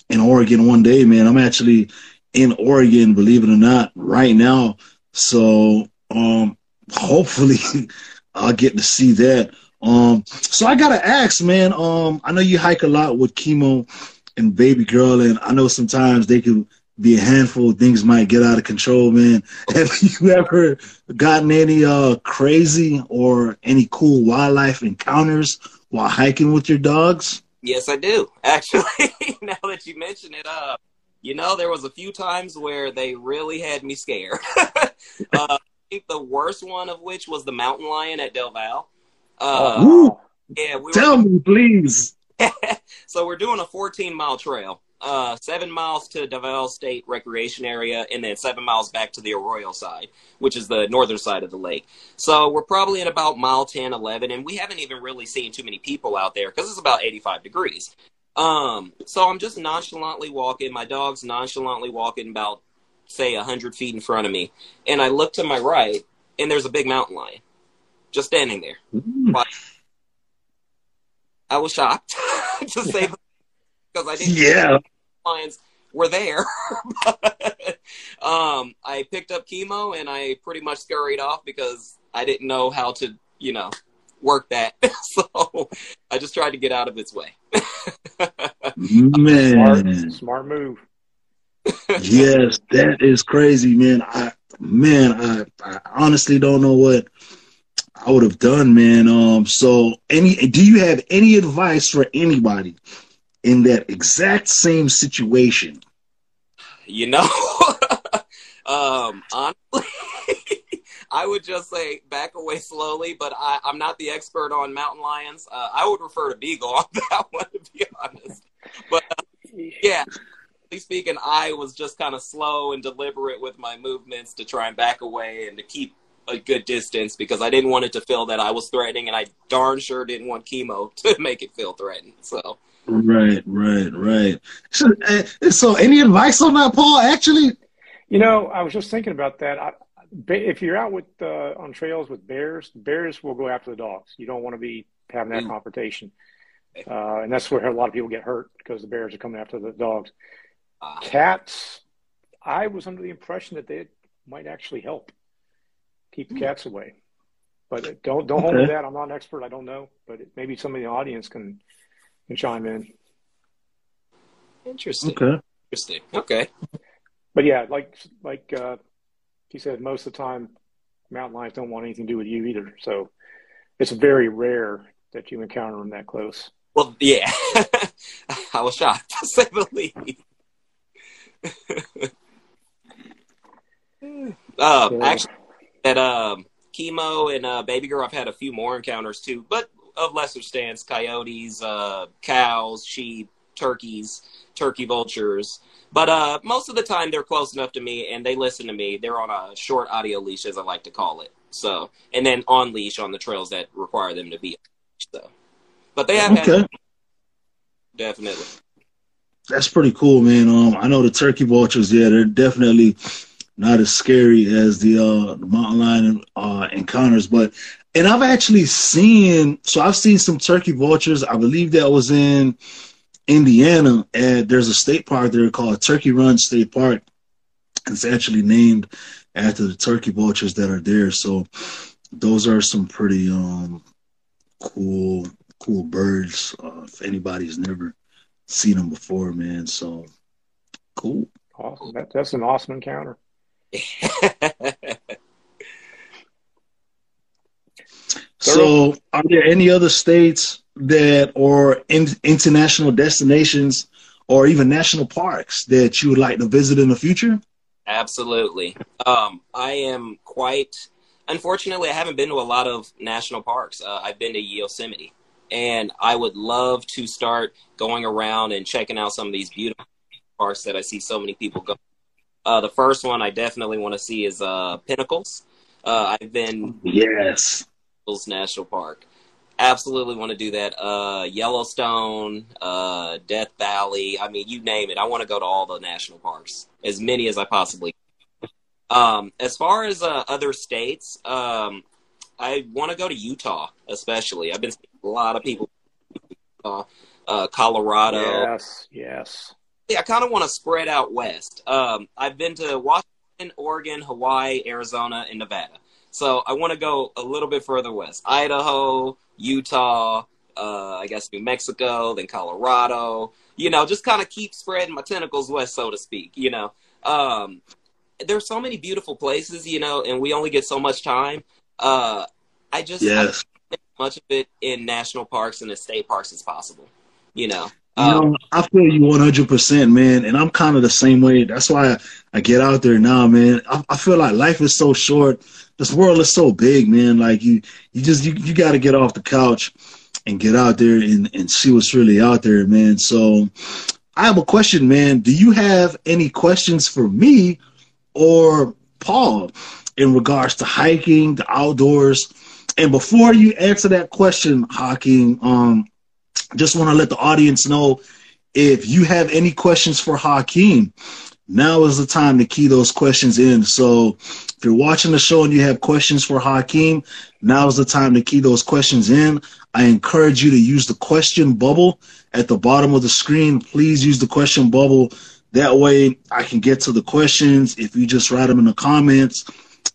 B: in Oregon one day, man. I'm actually in Oregon, believe it or not, right now. So um hopefully [laughs] I'll get to see that. Um so I gotta ask, man, um I know you hike a lot with chemo and baby girl and I know sometimes they can be a handful. Things might get out of control, man. [laughs] Have you ever gotten any uh crazy or any cool wildlife encounters while hiking with your dogs?
C: Yes, I do. [laughs] Actually, [laughs] now that you mention it, uh, you know, there was a few times where they really had me scared. uh, I think the worst one of which was the mountain lion at Del Valle.
B: Uh, yeah, we tell were... me, please.
C: so we're doing a 14 mile trail uh, seven miles to Del Valle State Recreation Area, and then seven miles back to the Arroyo side, which is the northern side of the lake. So we're probably at about mile 10, 11, and we haven't even really seen too many people out there because it's about 85 degrees. Um, so I'm just nonchalantly walking. My dog's nonchalantly walking about, say, 100 feet in front of me. And I look to my right, and there's a big mountain lion just standing there. Mm. I was shocked, [laughs] to say because I didn't.
B: Yeah.
C: Lions were there. [laughs] but, um, I picked up chemo and I pretty much scurried off because I didn't know how to, you know, work that. [laughs] so I just tried to get out of its way. [laughs]
B: man,
D: smart, smart move.
B: yes, that is crazy, man. I man, I, I honestly don't know what I would have done, man. Um, so any do you have any advice for anybody in that exact same situation?
C: You know, [laughs] um, honestly, [laughs] I would just say back away slowly, but I, am not the expert on mountain lions. Uh, I would refer to Beagle on [laughs] that one, to be honest. But uh, yeah, speaking, I was just kind of slow and deliberate with my movements to try and back away and to keep a good distance because I didn't want it to feel that I was threatening, and I darn sure didn't want chemo to make it feel threatened. So
B: Right, right, right. So, uh, so any advice on that, Paul? Actually,
D: you know, I was just thinking about that. I, if you're out with uh, on trails with bears, bears will go after the dogs. You don't want to be having that mm. confrontation, uh, and that's where a lot of people get hurt because the bears are coming after the dogs. Uh, Cats, I was under the impression that they might actually help keep hmm. cats away, but don't don't okay. hold me that. I'm not an expert. I don't know, but maybe some of the audience can can chime in.
C: Interesting.
B: Okay.
C: Interesting. Okay.
D: But yeah, like like uh, he said, most of the time, mountain lions don't want anything to do with you either. So it's very rare that you encounter them that close.
C: Well, yeah, [laughs] I was shocked [laughs] to say the least. [laughs] uh, yeah. Actually, at um, chemo and uh, baby girl, I've had a few more encounters too, but of lesser stance: coyotes, uh, cows, sheep, turkeys, turkey vultures. But uh, most of the time, they're close enough to me and they listen to me. They're on a short audio leash, as I like to call it. So, and then on leash on the trails that require them to be. So, but they have okay. Had, definitely.
B: That's pretty cool, man. Um, I know the turkey vultures. Yeah, they're definitely not as scary as the uh the mountain lion uh encounters, but and I've actually seen so I've seen some turkey vultures. I believe that was in Indiana, and there's a state park there called Turkey Run State Park. It's actually named after the turkey vultures that are there. So those are some pretty um cool cool birds. Uh, if anybody's never seen them before, man. So cool.
D: Awesome. That, that's an awesome encounter. [laughs]
B: so, are there any other states that or in, international destinations or even national parks that you would like to visit in the future?
C: Absolutely. Um, I am quite. Unfortunately, I haven't been to a lot of national parks. Uh, I've been to Yosemite, and I would love to start going around and checking out some of these beautiful parks that I see so many people go. Uh, the first one I definitely want to see is uh, Pinnacles. Uh, I've been
B: yes
C: National Park absolutely want to do that. Uh, Yellowstone, uh, Death Valley. I mean, you name it. I want to go to all the national parks, as many as I possibly. Can. Um, as far as uh, other states, um, I want to go to Utah, especially. I've been seeing a lot of people. Uh, uh, Colorado.
D: Yes, yes.
C: Yeah, I kind of want to spread out west. Um, I've been to Washington, Oregon, Hawaii, Arizona, and Nevada. So I want to go a little bit further west. Idaho, Utah, uh, I guess New Mexico, then Colorado. You know, just kind of keep spreading my tentacles west, so to speak. You know, um, there's so many beautiful places, you know, and we only get so much time. Uh, I just
B: yes.
C: I much of it in national parks and the state parks as possible. You know.
B: You know, um, I feel you 100%, man. And I'm kind of the same way. That's why I, I get out there now, man. I, I, feel like life is so short. This world is so big, man. Like you, you just, you, you got to get off the couch and get out there and, and see what's really out there, man. So I have a question, man. Do you have any questions for me or Paul in regards to hiking, the outdoors? And before you answer that question, Hakim, um, just want to let the audience know if you have any questions for Hakim, now is the time to key those questions in. So if you're watching the show and you have questions for Hakim, now is the time to key those questions in. I encourage you to use the question bubble at the bottom of the screen. Please use the question bubble. That way I can get to the questions. If you just write them in the comments,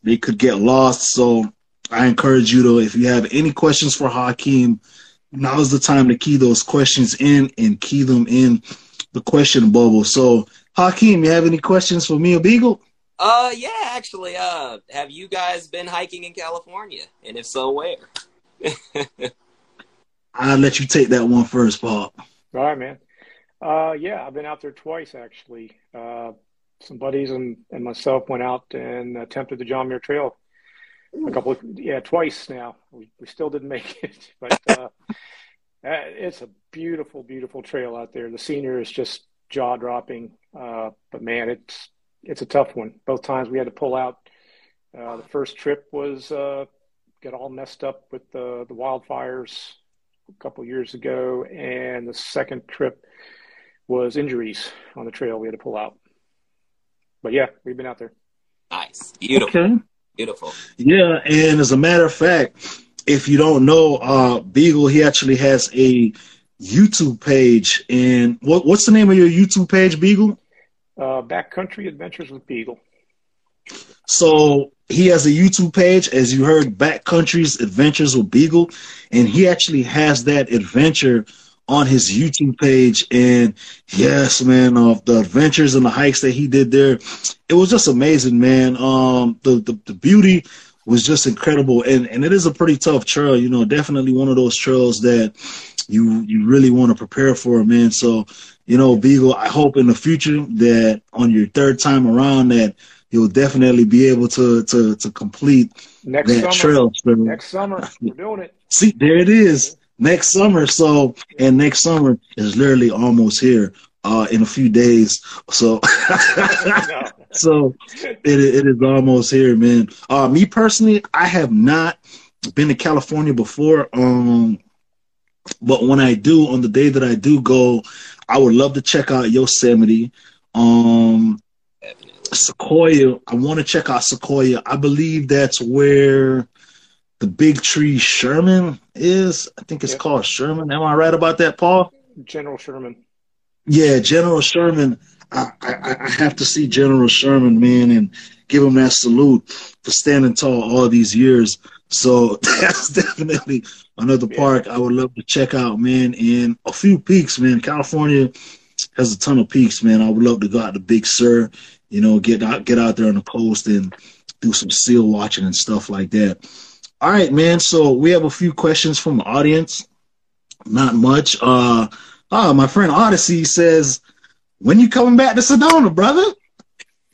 B: they could get lost. So I encourage you to, if you have any questions for Hakim, now is the time to key those questions in and key them in the question bubble. So, Hakim, you have any questions for me or Beagle?
C: Uh, yeah, actually, uh, have you guys been hiking in California? And if so, where? [laughs]
B: I'll let you take that one first, Paul.
D: All right, man. Uh, yeah, I've been out there twice, actually. Uh, some buddies and, and myself went out and attempted the John Muir Trail a couple of, yeah, twice now. We, we still didn't make [laughs] it, but [laughs] uh, it's a beautiful, beautiful trail out there. The scenery is just jaw dropping. Uh, but man, it's it's a tough one. Both times we had to pull out. Uh, the first trip was uh, got all messed up with the the wildfires a couple years ago, and the second trip was injuries on the trail. We had to pull out. But yeah, we've been out there.
C: Nice, beautiful, okay. beautiful.
B: Yeah, and as a matter of fact, if you don't know, uh, Beagle he actually has a YouTube page. And what, what's the name of your YouTube page, Beagle?
D: Uh, Backcountry Adventures with Beagle.
B: So he has a YouTube page, as you heard, Backcountry's Adventures with Beagle, and he actually has that adventure on his YouTube page. And yes, man, of the adventures and the hikes that he did there, it was just amazing, man. Um, the, the, the beauty was just incredible, and and it is a pretty tough trail. You know, definitely one of those trails that you you really want to prepare for, it, man. So, you know, Beagle, I hope in the future that on your third time around that you'll definitely be able to to to complete
D: next
B: that
D: summer.
B: trail.
D: So, next summer, we're doing it. [laughs]
B: See, there it is. Next summer. So, and next summer is literally almost here. Uh, in a few days, so [laughs] so it, it is almost here, man. Uh, me personally, I have not been to California before. Um, but when I do, on the day that I do go, I would love to check out Yosemite. Um, Sequoia, I want to check out Sequoia. I believe that's where the big tree Sherman is. I think it's yep. called Sherman. Am I right about that, Paul?
D: General Sherman.
B: Yeah, General Sherman. I, I, I have to see General Sherman, man, and give him that salute for standing tall all these years. So [laughs] that's definitely another park I would love to check out, man. And a few peaks, man. California has a ton of peaks, man. I would love to go out to Big Sur, you know, get out get out there on the coast and do some seal watching and stuff like that. All right, man. So we have a few questions from the audience. Not much. Uh oh, my friend Odyssey says, when you coming back to Sedona, brother?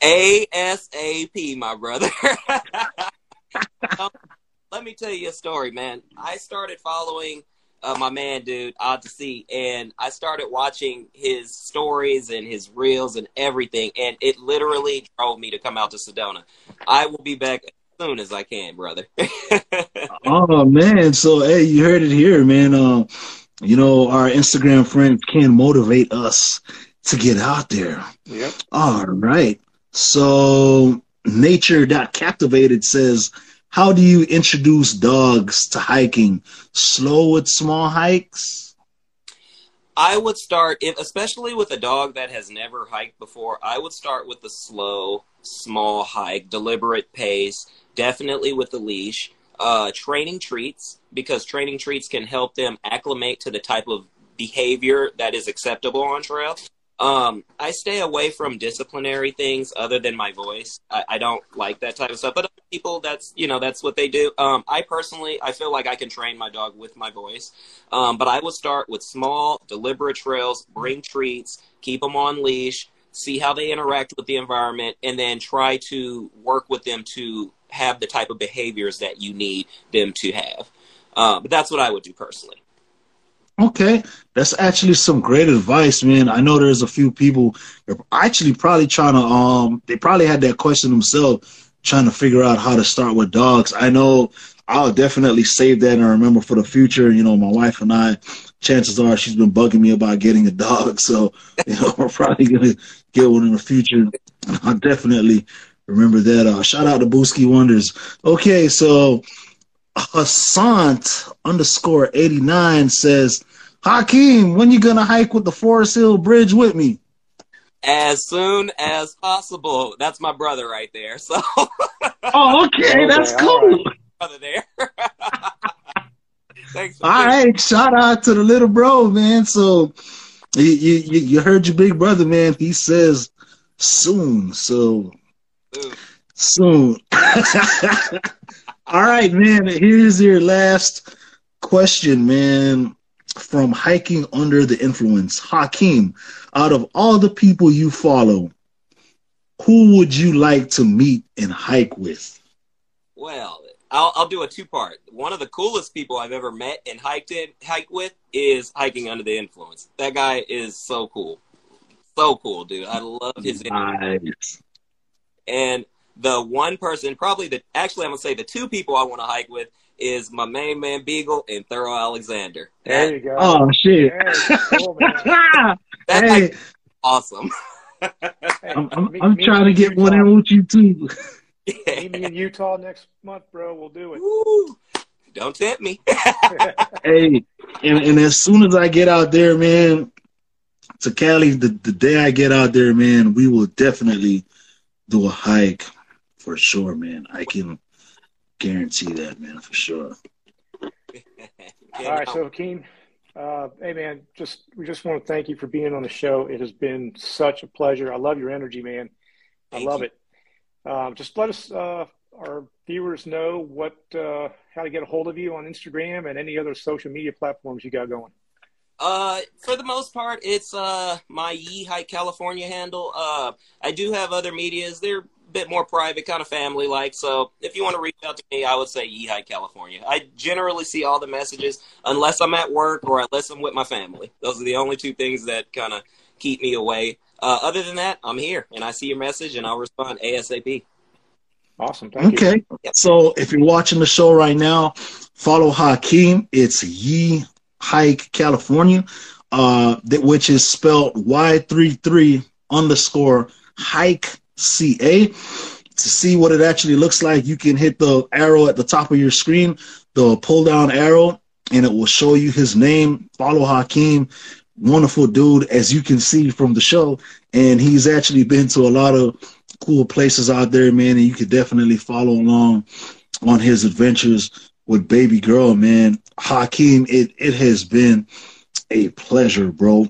C: ASAP, my brother. [laughs] [laughs] let me tell you a story, man. I started following uh, my man, dude, Odyssey, and I started watching his stories and his reels and everything, and it literally drove me to come out to Sedona. I will be back as soon as I can, brother. [laughs]
B: oh man, so hey, you heard it here, man. Um, you know, our Instagram friends can motivate us to get out there.
D: Yep.
B: All right. So nature.captivated says how do you introduce dogs to hiking? Slow with small hikes?
C: I would start, if, especially with a dog that has never hiked before, I would start with the slow, small hike, deliberate pace, definitely with the leash. Uh, training treats, because training treats can help them acclimate to the type of behavior that is acceptable on trail. Um, I stay away from disciplinary things other than my voice. I, I, don't like that type of stuff. But other people, that's you know, that's what they do. Um, I personally, I feel like I can train my dog with my voice. Um, but I would start with small, deliberate trails, bring treats, keep them on leash, see how they interact with the environment, and then try to work with them to have the type of behaviors that you need them to have. Uh, but that's what I would do personally.
B: Okay, that's actually some great advice, man. I know there's a few people are actually probably trying to um they probably had that question themselves trying to figure out how to start with dogs. I know I'll definitely save that and remember for the future. You know, my wife and I, chances are she's been bugging me about getting a dog, [laughs] so you know we're probably gonna get one in the future. I'll definitely remember that. Uh, shout out to Booski Wonders. Okay, so Hassan underscore 89 says, Hakim, when you gonna hike with the Forest Hill Bridge with me?
C: As soon as possible. That's my brother right there. So. [laughs]
B: oh, okay, [laughs] that's cool.
C: Brother there. [laughs] Thanks.
B: All right, shout out to the little bro, man. So, you, you you heard your big brother, man. He says soon. So soon. soon. All right, man. Here's your last question, man from hiking under the influence. Hakim, out of all the people you follow, who would you like to meet and hike with?
C: Well, I'll, I'll do a two part. One of the coolest people I've ever met and hiked in hike with is hiking under the influence. That guy is so cool, so cool, dude. I love his
B: nice.
C: And the one person, probably the actually I'm gonna say the two people I want to hike with is my main man Beagle and Thurro Alexander.
D: There you go.
B: Oh shit!
D: Cool, [laughs]
B: hey,
C: awesome.
B: hey, I'm, I'm, me, I'm me trying to get Utah. one in with you too.
D: Yeah. Meet me in Utah next month, bro. We'll do it. Woo.
C: Don't tempt me. [laughs]
B: hey, and, and as soon as I get out there, man, to Cali, the, the day I get out there, man, we will definitely do a hike for sure, man. I can guarantee that, man, for sure. [laughs]
D: All right, so Hakim, uh, hey man, just we just want to thank you for being on the show. It has been such a pleasure. I love your energy, man. I love you. it. Um, just let us, uh, our viewers, know what uh, how to get a hold of you on Instagram and any other social media platforms you got going.
C: Uh, for the most part, it's uh my Ye Hike California handle. Uh, I do have other medias. They're a bit more private, kind of family like. So if you want to reach out to me, I would say Ye Hike California. I generally see all the messages unless I'm at work or unless I'm with my family. Those are the only two things that kind of keep me away. Uh, other than that, I'm here and I see your message and I'll respond ASAP.
D: Awesome. Thank
B: okay. You. So if you're watching the show right now, follow Hakim. It's Ye Hike California, uh, that, which is spelled Y33 underscore Hike CA. To see what it actually looks like, you can hit the arrow at the top of your screen, the pull down arrow, and it will show you his name. Follow Hakim. Wonderful dude, as you can see from the show. And he's actually been to a lot of cool places out there, man. And you could definitely follow along on his adventures with baby girl, man. Hakim, it, it has been a pleasure, bro.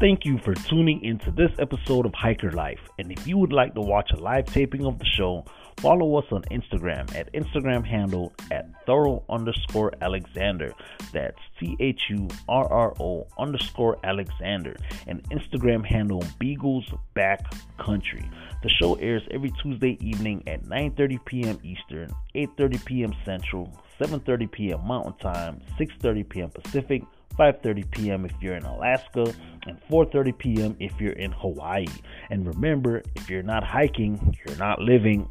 A: Thank you for tuning into this episode of Hiker Life. And if you would like to watch a live taping of the show, follow us on Instagram at Instagram handle at thurro underscore Alexander. That's T H U R R O underscore Alexander. And Instagram handle Beagles Back Country. The show airs every Tuesday evening at 9:30 p.m. Eastern, 8:30 p.m. Central, 7:30 p.m. Mountain Time, 6:30 p.m. Pacific. 5:30 p.m. if you're in Alaska, and 4:30 p.m. if you're in Hawaii. And remember, if you're not hiking, you're not living.